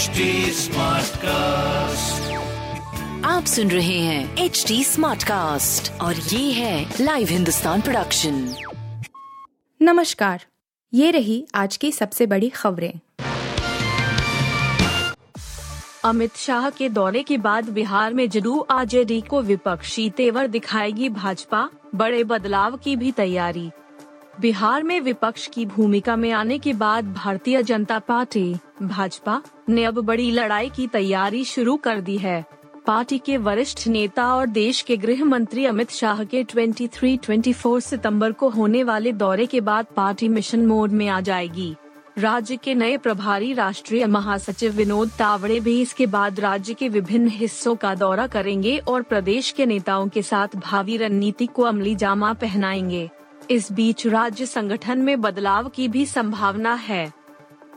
HD cast आप सुन रहे हैं एच डी स्मार्ट कास्ट और ये है लाइव हिंदुस्तान प्रोडक्शन नमस्कार ये रही आज की सबसे बड़ी खबरें। अमित शाह के दौरे के बाद बिहार में जदू आरजेडी को विपक्षी तेवर दिखाएगी भाजपा बड़े बदलाव की भी तैयारी। बिहार में विपक्ष की भूमिका में आने के बाद भारतीय जनता पार्टी, भाजपा, ने अब बड़ी लड़ाई की तैयारी शुरू कर दी है। पार्टी के वरिष्ठ नेता और देश के गृह मंत्री अमित शाह के 23-24 सितंबर को होने वाले दौरे के बाद पार्टी मिशन मोड में आ जाएगी। राज्य के नए प्रभारी राष्ट्रीय महासचिव विनोद तावड़े भी इसके बाद राज्य के विभिन्न हिस्सों का दौरा करेंगे और प्रदेश के नेताओं के साथ भावी रणनीति को अमली जामा पहनाएँगे। इस बीच राज्य संगठन में बदलाव की भी संभावना है।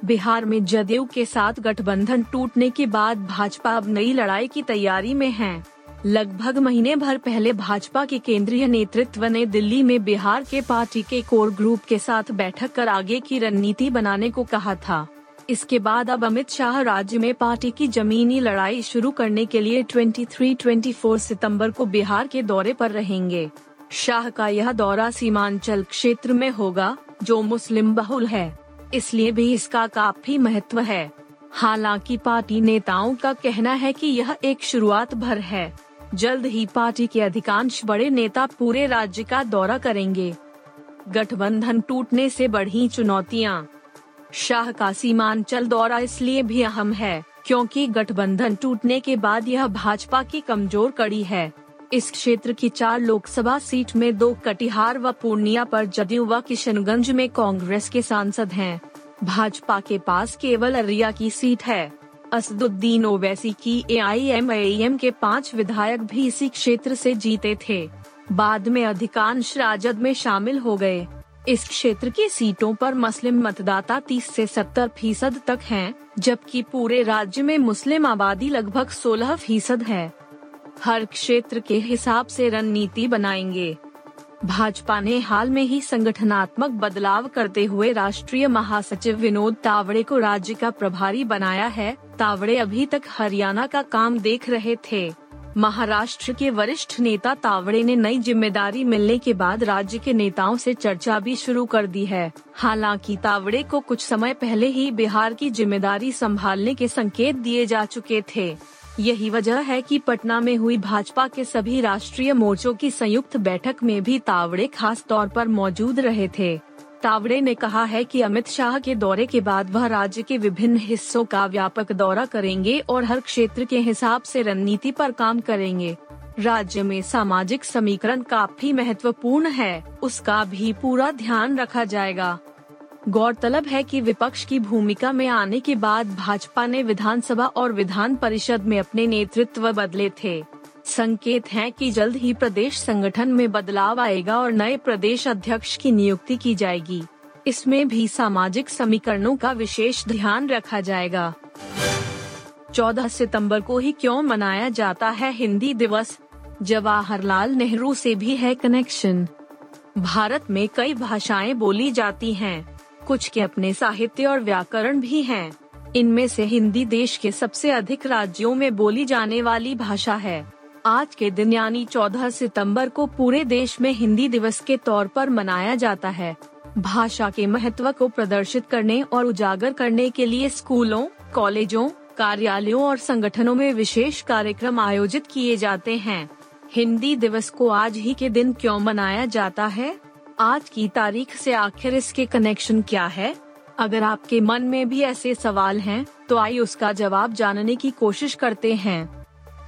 बिहार में जदयू के साथ गठबंधन टूटने के बाद भाजपा अब नई लड़ाई की तैयारी में है। लगभग महीने भर पहले भाजपा के केंद्रीय नेतृत्व ने दिल्ली में बिहार के पार्टी के कोर ग्रुप के साथ बैठक कर आगे की रणनीति बनाने को कहा था। इसके बाद अब अमित शाह राज्य में पार्टी की जमीनी लड़ाई शुरू करने के लिए 23-24 सितंबर को बिहार के दौरे पर रहेंगे। शाह का यह दौरा सीमांचल क्षेत्र में होगा, जो मुस्लिम बहुल है। इसलिए भी इसका काफ़ी महत्व है। हालाँकि पार्टी नेताओं का कहना है कि यह एक शुरुआत भर है। जल्द ही पार्टी के अधिकांश बड़े नेता पूरे राज्य का दौरा करेंगे। गठबंधन टूटने से बढ़ी चुनौतियाँ। शाह का सीमांचल दौरा इसलिए भी अहम है, क्योंकि गठबंधन टूटने के बाद यह भाजपा की कमज़ोर कड़ी है। इस क्षेत्र की चार लोकसभा सीट में दो कटिहार व पूर्णिया पर जदयू व किशनगंज में कांग्रेस के सांसद हैं। भाजपा के पास केवल अरिया की सीट है। असदुद्दीन ओवैसी की ए आई के पाँच विधायक भी इसी क्षेत्र से जीते थे। बाद में अधिकांश राजद में शामिल हो गए। इस क्षेत्र की सीटों पर मुस्लिम मतदाता 30 से 70 फ़ीसद तक हैं, जबकि पूरे राज्य में मुस्लिम आबादी लगभग 16 फ़ीसद है। हर क्षेत्र के हिसाब से रणनीति बनाएँगे। भाजपा ने हाल में ही संगठनात्मक बदलाव करते हुए राष्ट्रीय महासचिव विनोद तावड़े को राज्य का प्रभारी बनाया है। तावड़े अभी तक हरियाणा का काम देख रहे थे। महाराष्ट्र के वरिष्ठ नेता तावड़े ने नई ज़िम्मेदारी मिलने के बाद राज्य के नेताओं से चर्चा भी शुरू कर दी है। हालाँकि तावड़े को कुछ समय पहले ही बिहार की ज़िम्मेदारी संभालने के संकेत दिए जा चुके थे। यही वजह है कि पटना में हुई भाजपा के सभी राष्ट्रीय मोर्चों की संयुक्त बैठक में भी तावड़े खास तौर पर मौजूद रहे थे। तावड़े ने कहा है कि अमित शाह के दौरे के बाद वह राज्य के विभिन्न हिस्सों का व्यापक दौरा करेंगे और हर क्षेत्र के हिसाब से रणनीति पर काम करेंगे। राज्य में सामाजिक समीकरण काफ़ी महत्वपूर्ण है, उसका भी पूरा ध्यान रखा जाएगा। गौरतलब है कि विपक्ष की भूमिका में आने के बाद भाजपा ने विधानसभा और विधान परिषद में अपने नेतृत्व बदले थे। संकेत है कि जल्द ही प्रदेश संगठन में बदलाव आएगा और नए प्रदेश अध्यक्ष की नियुक्ति की जाएगी। इसमें भी सामाजिक समीकरणों का विशेष ध्यान रखा जाएगा। 14 सितंबर को ही क्यों मनाया जाता है हिंदी दिवस? जवाहरलाल नेहरू से भी है कनेक्शन भारत में कई भाषाएँ बोली जाती हैं, कुछ के अपने साहित्य और व्याकरण भी हैं। इनमें से हिंदी देश के सबसे अधिक राज्यों में बोली जाने वाली भाषा है। आज के दिन यानी 14 सितंबर को पूरे देश में हिंदी दिवस के तौर पर मनाया जाता है। भाषा के महत्व को प्रदर्शित करने और उजागर करने के लिए स्कूलों, कॉलेजों, कार्यालयों और संगठनों में विशेष कार्यक्रम आयोजित किए जाते हैं। हिंदी दिवस को आज ही के दिन क्यों मनाया जाता है? आज की तारीख से आखिर इसके कनेक्शन क्या है? अगर आपके मन में भी ऐसे सवाल हैं, तो आइए उसका जवाब जानने की कोशिश करते हैं।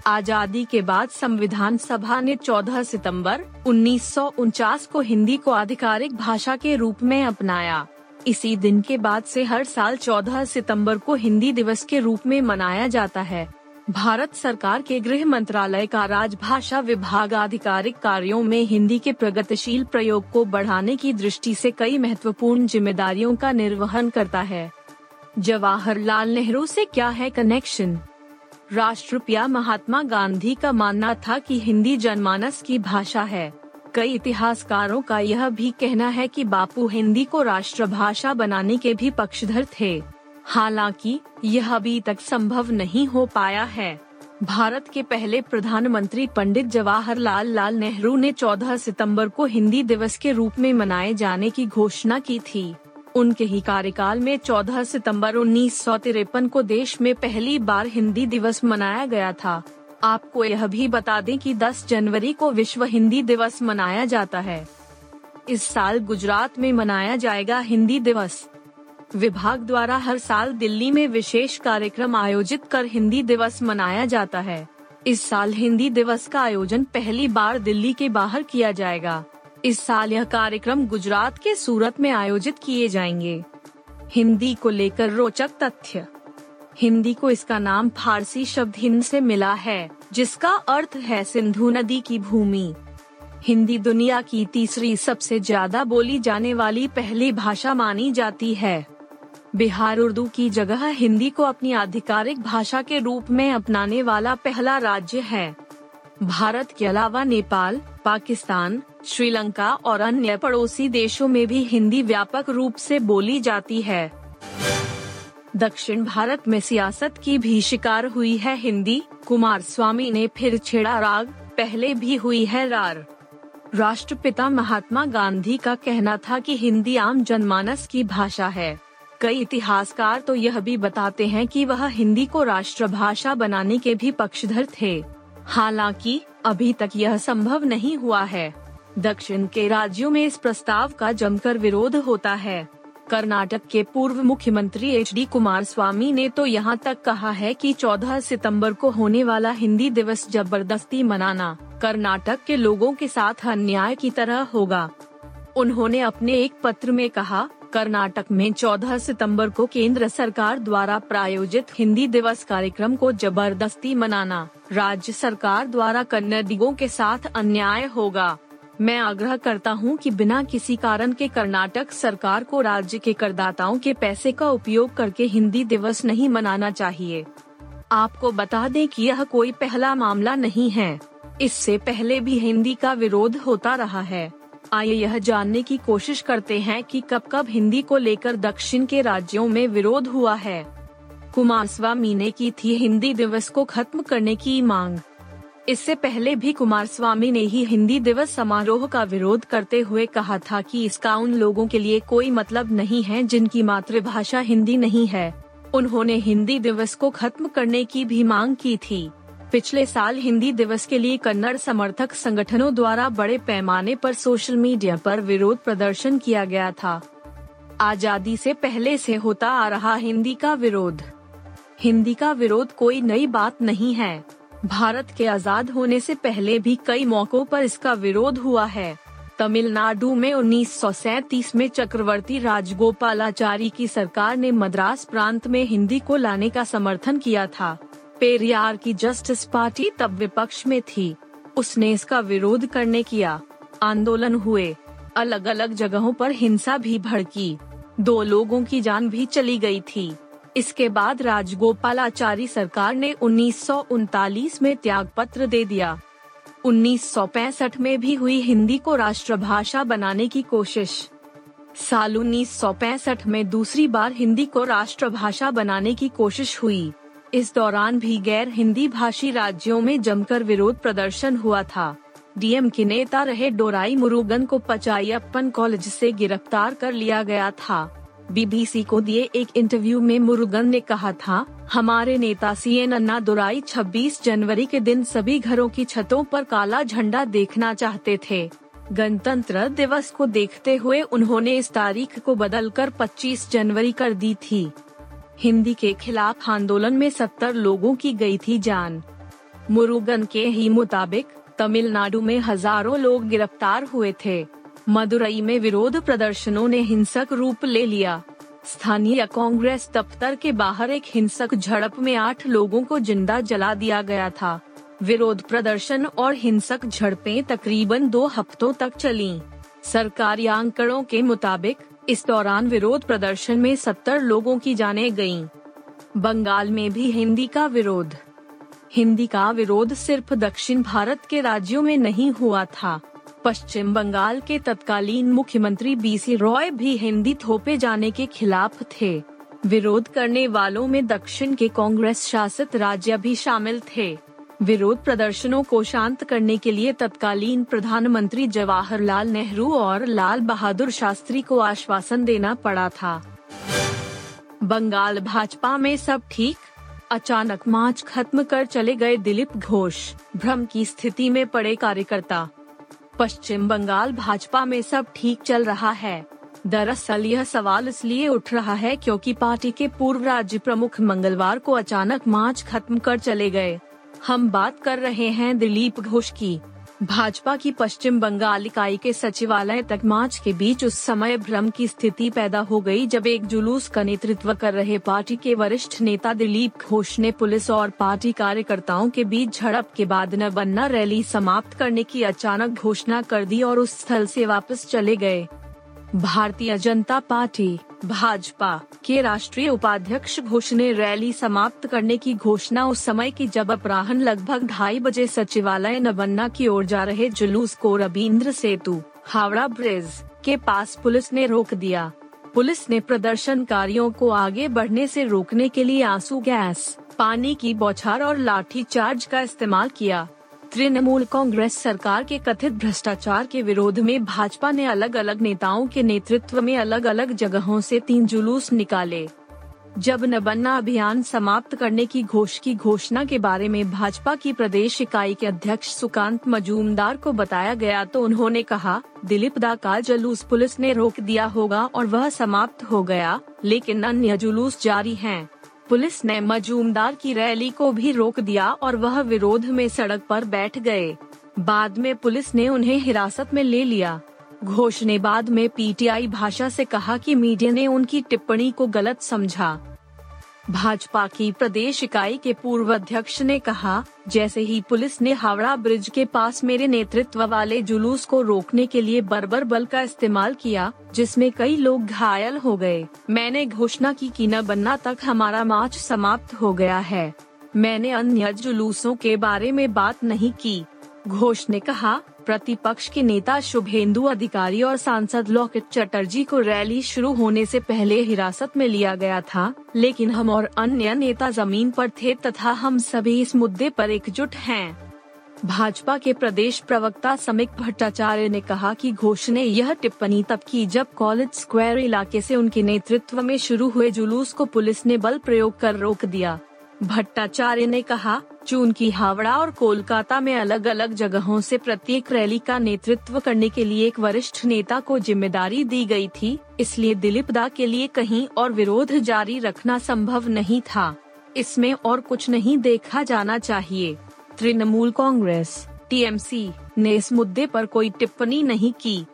आज़ादी के बाद संविधान सभा ने 14 सितंबर उन्नीस सौ उनचास को हिंदी को आधिकारिक भाषा के रूप में अपनाया। इसी दिन के बाद से हर साल 14 सितंबर को हिंदी दिवस के रूप में मनाया जाता है। भारत सरकार के गृह मंत्रालय का राजभाषा विभाग आधिकारिक कार्यों में हिंदी के प्रगतिशील प्रयोग को बढ़ाने की दृष्टि से कई महत्वपूर्ण जिम्मेदारियों का निर्वहन करता है। जवाहरलाल नेहरू से क्या है कनेक्शन राष्ट्रपिता महात्मा गांधी का मानना था कि हिंदी जनमानस की भाषा है। कई इतिहासकारों का यह भी कहना है कि बापू हिंदी को राष्ट्रभाषा बनाने के भी पक्षधर थे। हालाँकि, यह अभी तक संभव नहीं हो पाया है। भारत के पहले प्रधानमंत्री पंडित जवाहरलाल लाल नेहरू ने 14 सितंबर को हिंदी दिवस के रूप में मनाए जाने की घोषणा की थी। उनके ही कार्यकाल में 14 सितंबर उन्नीस सौ तिरपन को देश में पहली बार हिंदी दिवस मनाया गया था। आपको यह भी बता दें कि 10 जनवरी को विश्व हिंदी दिवस मनाया जाता है। इस साल गुजरात में मनाया जाएगा हिंदी दिवस। विभाग द्वारा हर साल दिल्ली में विशेष कार्यक्रम आयोजित कर हिंदी दिवस मनाया जाता है। इस साल हिंदी दिवस का आयोजन पहली बार दिल्ली के बाहर किया जाएगा। इस साल यह कार्यक्रम गुजरात के सूरत में आयोजित किए जाएँगे। हिंदी को लेकर रोचक तथ्य। हिंदी को इसका नाम फारसी शब्द हिंद से मिला है, जिसका अर्थ है सिंधु नदी की भूमि। हिंदी दुनिया की तीसरी सबसे ज़्यादा बोली जाने वाली पहली भाषा मानी जाती है। बिहार उर्दू की जगह हिंदी को अपनी आधिकारिक भाषा के रूप में अपनाने वाला पहला राज्य है। भारत के अलावा नेपाल, पाकिस्तान, श्रीलंका और अन्य पड़ोसी देशों में भी हिंदी व्यापक रूप से बोली जाती है। दक्षिण भारत में सियासत की भी शिकार हुई है हिंदी। कुमार स्वामी ने फिर छेड़ा राग, पहले भी हुई है रार। राष्ट्रपिता महात्मा गांधी का कहना था कि हिंदी आम जनमानस की भाषा है। कई इतिहासकार तो यह भी बताते हैं कि वह हिंदी को राष्ट्रभाषा बनाने के भी पक्षधर थे। हालाँकि, अभी तक यह संभव नहीं हुआ है। दक्षिण के राज्यों में इस प्रस्ताव का जमकर विरोध होता है। कर्नाटक के पूर्व मुख्यमंत्री एच डी कुमार स्वामी ने तो यहाँ तक कहा है कि 14 सितंबर को होने वाला हिंदी दिवस ज़बरदस्ती मनाना कर्नाटक के लोगों के साथ अन्याय की तरह होगा। उन्होंने अपने एक पत्र में कहा कर्नाटक में 14 सितंबर को केंद्र सरकार द्वारा प्रायोजित हिंदी दिवस कार्यक्रम को ज़बरदस्ती मनाना। राज्य सरकार द्वारा कन्नडिगों के साथ अन्याय होगा। मैं आग्रह करता हूँ कि बिना किसी कारण के कर्नाटक सरकार को राज्य के करदाताओं के पैसे का उपयोग करके हिंदी दिवस नहीं मनाना चाहिए। आपको बता दें कि यह कोई पहला मामला नहीं है। इससे पहले भी हिंदी का विरोध होता रहा है। आइए यह जानने की कोशिश करते हैं कि कब कब हिंदी को लेकर दक्षिण के राज्यों में विरोध हुआ है। कुमार स्वामी ने की थी हिंदी दिवस को खत्म करने की मांग। इससे पहले भी कुमार स्वामी ने ही हिंदी दिवस समारोह का विरोध करते हुए कहा था कि इसका उन लोगों के लिए कोई मतलब नहीं है जिनकी मातृभाषा हिंदी नहीं है। उन्होंने हिंदी दिवस को खत्म करने की भी मांग की थी। पिछले साल हिंदी दिवस के लिए कन्नड़ समर्थक संगठनों द्वारा बड़े पैमाने पर सोशल मीडिया पर विरोध प्रदर्शन किया गया था। आज़ादी से पहले से होता आ रहा हिंदी का विरोध। हिंदी का विरोध कोई नई बात नहीं है। भारत के आज़ाद होने से पहले भी कई मौकों पर इसका विरोध हुआ है। तमिलनाडु में उन्नीस में चक्रवर्ती राजगोपालाचारी की सरकार ने मद्रास प्रांत में हिंदी को लाने का समर्थन किया था। पेरियार की जस्टिस पार्टी तब विपक्ष में थी। उसने इसका विरोध करने किया। आंदोलन हुए। अलग अलग जगहों पर हिंसा भी भड़की। दो लोगों की जान भी चली गई थी। इसके बाद राजगोपालाचारी सरकार ने उन्नीस सौ उनतालीस में त्याग पत्र दे दिया। 1965 में भी हुई हिंदी को राष्ट्रभाषा बनाने की कोशिश। साल उन्नीस सौ पैंसठ में दूसरी बार हिंदी को राष्ट्रभाषा बनाने की कोशिश हुई। इस दौरान भी गैर हिंदी भाषी राज्यों में जमकर विरोध प्रदर्शन हुआ था। डीएम के नेता रहे डोराई मुरुगन को पचाईप्पन कॉलेज से गिरफ़्तार कर लिया गया था। बीबीसी को दिए एक इंटरव्यू में मुरुगन ने कहा था, हमारे नेता सी एन अन्ना दुराई 26 जनवरी के दिन सभी घरों की छतों पर काला झंडा देखना चाहते थे। गणतंत्र दिवस को देखते हुए उन्होंने इस तारीख को बदलकर 25 जनवरी कर दी थी। हिंदी के खिलाफ आंदोलन में सत्तर लोगों की गई थी जान। मुरुगन के ही मुताबिक, तमिलनाडु में हज़ारों लोग गिरफ़्तार हुए थे। मदुरई में विरोध प्रदर्शनों ने हिंसक रूप ले लिया। स्थानीय कांग्रेस दफ्तर के बाहर एक हिंसक झड़प में आठ लोगों को ज़िंदा जला दिया गया था। विरोध प्रदर्शन और हिंसक झड़पें तकरीबन दो हफ्तों तक चलीं। सरकारी आंकड़ों के मुताबिक इस दौरान विरोध प्रदर्शन में सत्तर लोगों की जाने गई बंगाल में भी हिंदी का विरोध। हिंदी का विरोध सिर्फ़ दक्षिण भारत के राज्यों में नहीं हुआ था। पश्चिम बंगाल के तत्कालीन मुख्यमंत्री बीसी रॉय भी हिंदी थोपे जाने के खिलाफ थे। विरोध करने वालों में दक्षिण के कांग्रेस शासित राज्य भी शामिल थे। विरोध प्रदर्शनों को शांत करने के लिए तत्कालीन प्रधानमंत्री जवाहरलाल नेहरू और लाल बहादुर शास्त्री को आश्वासन देना पड़ा था। बंगाल भाजपा में सब ठीक? अचानक मार्च खत्म कर चले गए दिलीप घोष। भ्रम की स्थिति में पड़े कार्यकर्ता। पश्चिम बंगाल भाजपा में सब ठीक चल रहा है। दरअसल यह सवाल इसलिए उठ रहा है क्योंकि पार्टी के पूर्व राज्य प्रमुख मंगलवार को अचानक मार्च खत्म कर चले गए। हम बात कर रहे हैं दिलीप घोष की। भाजपा की पश्चिम बंगाल इकाई के सचिवालय तक मार्च के बीच उस समय भ्रम की स्थिति पैदा हो गई जब एक जुलूस का नेतृत्व कर रहे पार्टी के वरिष्ठ नेता दिलीप घोष ने पुलिस और पार्टी कार्यकर्ताओं के बीच झड़प के बाद न बनना रैली समाप्त करने की अचानक घोषणा कर दी और उस स्थल से वापस चले गए। भारतीय जनता पार्टी, भाजपा के राष्ट्रीय उपाध्यक्ष घोष ने रैली समाप्त करने की घोषणा उस समय की जब अपराहन लगभग ढाई बजे सचिवालय नबन्ना की ओर जा रहे जुलूस को रविन्द्र सेतु, हावड़ा ब्रिज के पास पुलिस ने रोक दिया। पुलिस ने प्रदर्शनकारियों को आगे बढ़ने से रोकने के लिए आँसू, गैस, पानी की बौछार और लाठी चार्ज का इस्तेमाल किया। तृणमूल कांग्रेस सरकार के कथित भ्रष्टाचार के विरोध में भाजपा ने अलग अलग नेताओं के नेतृत्व में अलग अलग जगहों से तीन जुलूस निकाले जब नबन्ना अभियान समाप्त करने की घोष, की घोषणा के बारे में भाजपा की प्रदेश इकाई के अध्यक्ष सुकांत मजूमदार को बताया गया तो उन्होंने कहा, दिलीप दा का जुलूस पुलिस ने रोक दिया होगा और वह समाप्त हो गया, लेकिन अन्य जुलूस जारी हैं। पुलिस ने मजूमदार की रैली को भी रोक दिया और वह विरोध में सड़क पर बैठ गए। बाद में पुलिस ने उन्हें हिरासत में ले लिया। घोष ने बाद में पीटीआई भाषा से कहा कि मीडिया ने उनकी टिप्पणी को गलत समझा। भाजपा की प्रदेश इकाई के पूर्व अध्यक्ष ने कहा, जैसे ही पुलिस ने हावड़ा ब्रिज के पास मेरे नेतृत्व वाले जुलूस को रोकने के लिए बर्बर बल का इस्तेमाल किया, जिसमें कई लोग घायल हो गए। मैंने घोषणा की कि न बनना तक हमारा मार्च समाप्त हो गया है। मैंने अन्य जुलूसों के बारे में बात नहीं की। घोष ने कहा, प्रतिपक्ष के नेता शुभेंदु अधिकारी और सांसद लोकित चटर्जी को रैली शुरू होने से पहले हिरासत में लिया गया था, लेकिन हम और अन्य नेता ज़मीन पर थे तथा हम सभी इस मुद्दे पर एकजुट हैं। भाजपा के प्रदेश प्रवक्ता समिक भट्टाचार्य ने कहा कि घोष ने यह टिप्पणी तब की जब कॉलेज स्क्वायर इलाके से उनके नेतृत्व में शुरू हुए जुलूस को पुलिस ने बल प्रयोग कर रोक दिया भट्टाचार्य ने कहा चून की हावड़ा और कोलकाता में अलग अलग जगहों से प्रत्येक रैली का नेतृत्व करने के लिए एक वरिष्ठ नेता को ज़िम्मेदारी दी गई थी, इसलिए दिलीप दा के लिए कहीं और विरोध जारी रखना संभव नहीं था। इसमें और कुछ नहीं देखा जाना चाहिए। तृणमूल कांग्रेस, टीएमसी, ने इस मुद्दे पर कोई टिप्पणी नहीं की।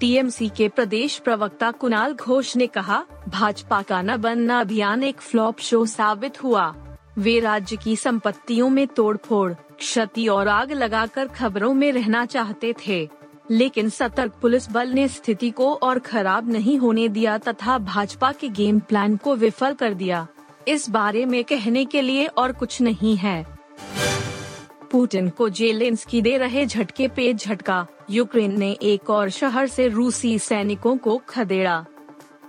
टीएमसी के प्रदेश प्रवक्ता कुणाल घोष ने कहा, भाजपा का न बनना अभियान एक फ्लॉप शो साबित हुआ। वे राज्य की संपत्तियों में तोड़फोड़, क्षति और आग लगाकर खबरों में रहना चाहते थे। लेकिन सतर्क पुलिस बल ने स्थिति को और खराब नहीं होने दिया तथा भाजपा के गेम प्लान को विफल कर दिया। इस बारे में कहने के लिए और कुछ नहीं है। पुतिन को जेलेंस्की दे रहे झटके पे झटका। यूक्रेन ने एक और शहर से रूसी सैनिकों को खदेड़ा।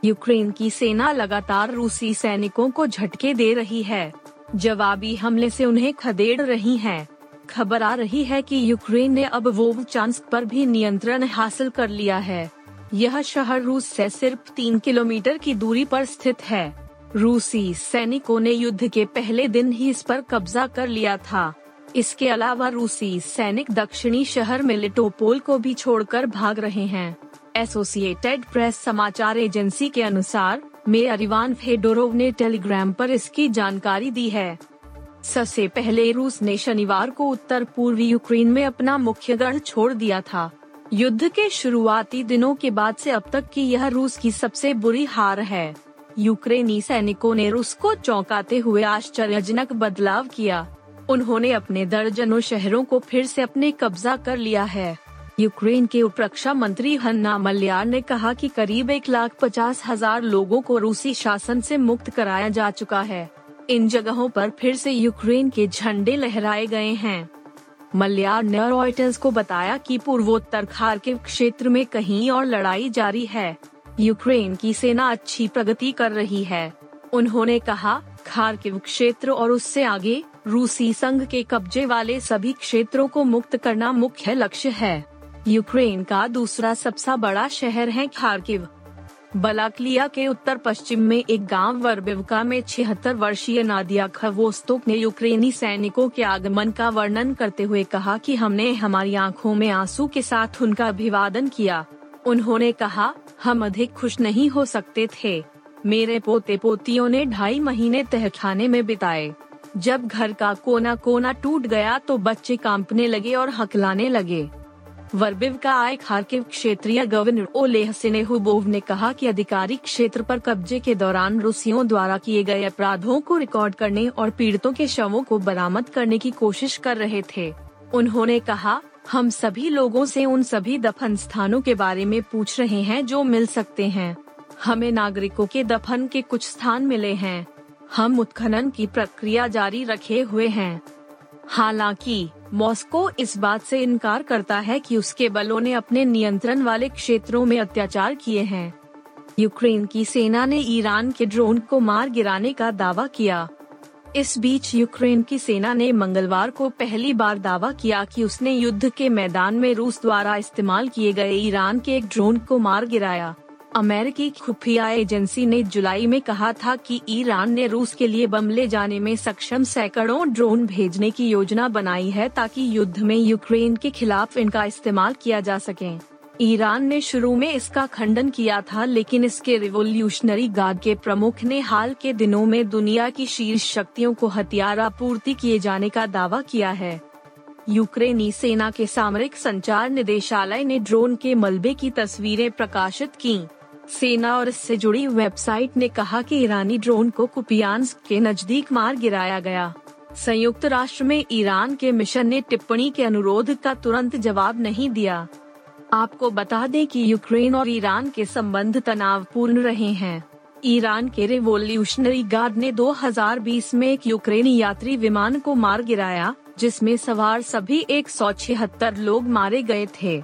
यूक्रेन की सेना लगातार रूसी सैनिकों को झटके दे रही है। जवाबी हमले से उन्हें खदेड़ रही हैं। खबर आ रही है कि यूक्रेन ने अब वो वोवचांस्क पर भी नियंत्रण हासिल कर लिया है। यह शहर रूस से सिर्फ़ तीन किलोमीटर की दूरी पर स्थित है। रूसी सैनिकों ने युद्ध के पहले दिन ही इस पर कब्जा कर लिया था। इसके अलावा रूसी सैनिक दक्षिणी शहर मिलिटोपोल को भी छोड़कर भाग रहे हैं। एसोसिएटेड प्रेस समाचार एजेंसी के अनुसार मेयर इवान फेडोरोव ने टेलीग्राम पर इसकी जानकारी दी है। सबसे पहले रूस ने शनिवार को उत्तर पूर्वी यूक्रेन में अपना मुख्य गढ़ छोड़ दिया था। युद्ध के शुरुआती दिनों के बाद से अब तक की यह रूस की सबसे बुरी हार है। यूक्रेनी सैनिकों ने रूस को चौंकाते हुए आश्चर्यजनक बदलाव किया। उन्होंने अपने दर्जनों शहरों को फिर से अपने कब्जा कर लिया है। यूक्रेन के उप रक्षा मंत्री हन्ना मल्यार ने कहा कि करीब एक लाख पचास हज़ार लोगों को रूसी शासन से मुक्त कराया जा चुका है। इन जगहों पर फिर से यूक्रेन के झंडे लहराए गए हैं। मल्यार ने रॉयटर्स को बताया कि पूर्वोत्तर खार के क्षेत्र में कहीं और लड़ाई जारी है। यूक्रेन की सेना अच्छी प्रगति कर रही है। उन्होंने कहा खार्किव क्षेत्र और उससे आगे रूसी संघ के कब्जे वाले सभी क्षेत्रों को मुक्त करना मुख्य लक्ष्य है। यूक्रेन का दूसरा सबसे बड़ा शहर है खार्किव। बलाक्लिया के उत्तर पश्चिम में एक गाँव वर्बिवका में छिहत्तर वर्षीय नादिया खवोस्तोक ने यूक्रेनी सैनिकों के आगमन का वर्णन करते हुए कहा कि हमने हमारी आँखों में आँसू के साथ उनका अभिवादन किया। उन्होंने कहा, हम अधिक खुश नहीं हो सकते थे। मेरे पोते पोतियों ने ढाई महीने तहखाने में बिताए। जब घर का कोना कोना टूट गया तो बच्चे कांपने लगे और हकलाने लगे। वर्बिव का आय खार्किव क्षेत्रीय गवर्नर ओलेह सिनेहुबोव ने कहा कि अधिकारी क्षेत्र पर कब्जे के दौरान रूसियों द्वारा किए गए अपराधों को रिकॉर्ड करने और पीड़ितों के शवों को बरामद करने की कोशिश कर रहे थे। उन्होंने कहा, हम सभी लोगों से उन सभी दफन स्थानों के बारे में पूछ रहे हैं जो मिल सकते हैं। हमें नागरिकों के दफन के कुछ स्थान मिले हैं। हम उत्खनन की प्रक्रिया जारी रखे हुए हैं। हालाँकि, मॉस्को इस बात से इनकार करता है कि उसके बलों ने अपने नियंत्रण वाले क्षेत्रों में अत्याचार किए हैं। यूक्रेन की सेना ने ईरान के ड्रोन को मार गिराने का दावा किया। इस बीच यूक्रेन की सेना ने मंगलवार को पहली बार दावा किया कि उसने युद्ध के मैदान में रूस द्वारा इस्तेमाल किए गए ईरान के एक ड्रोन को मार गिराया। अमेरिकी खुफिया एजेंसी ने जुलाई में कहा था कि ईरान ने रूस के लिए बम ले जाने में सक्षम सैकड़ों ड्रोन भेजने की योजना बनाई है ताकि युद्ध में यूक्रेन के खिलाफ इनका इस्तेमाल किया जा सके। ईरान ने शुरू में इसका खंडन किया था, लेकिन इसके रिवोल्यूशनरी गार्ड के प्रमुख ने हाल के दिनों में दुनिया की शीर्ष शक्तियों को हथियार आपूर्ति किए जाने का दावा किया है। यूक्रेनी सेना के सामरिक संचार निदेशालय ने ड्रोन के मलबे की तस्वीरें प्रकाशित की। सेना और इससे जुड़ी वेबसाइट ने कहा कि ईरानी ड्रोन को कुपियान्स के नज़दीक मार गिराया गया। संयुक्त राष्ट्र में ईरान के मिशन ने टिप्पणी के अनुरोध का तुरंत जवाब नहीं दिया। आपको बता दें कि यूक्रेन और ईरान के संबंध तनावपूर्ण रहे हैं। ईरान के रिवोल्यूशनरी गार्ड ने 2020 में एक यूक्रेनी यात्री विमान को मार गिराया, जिसमें सवार सभी एक सौ छिहत्तर लोग मारे गए थे।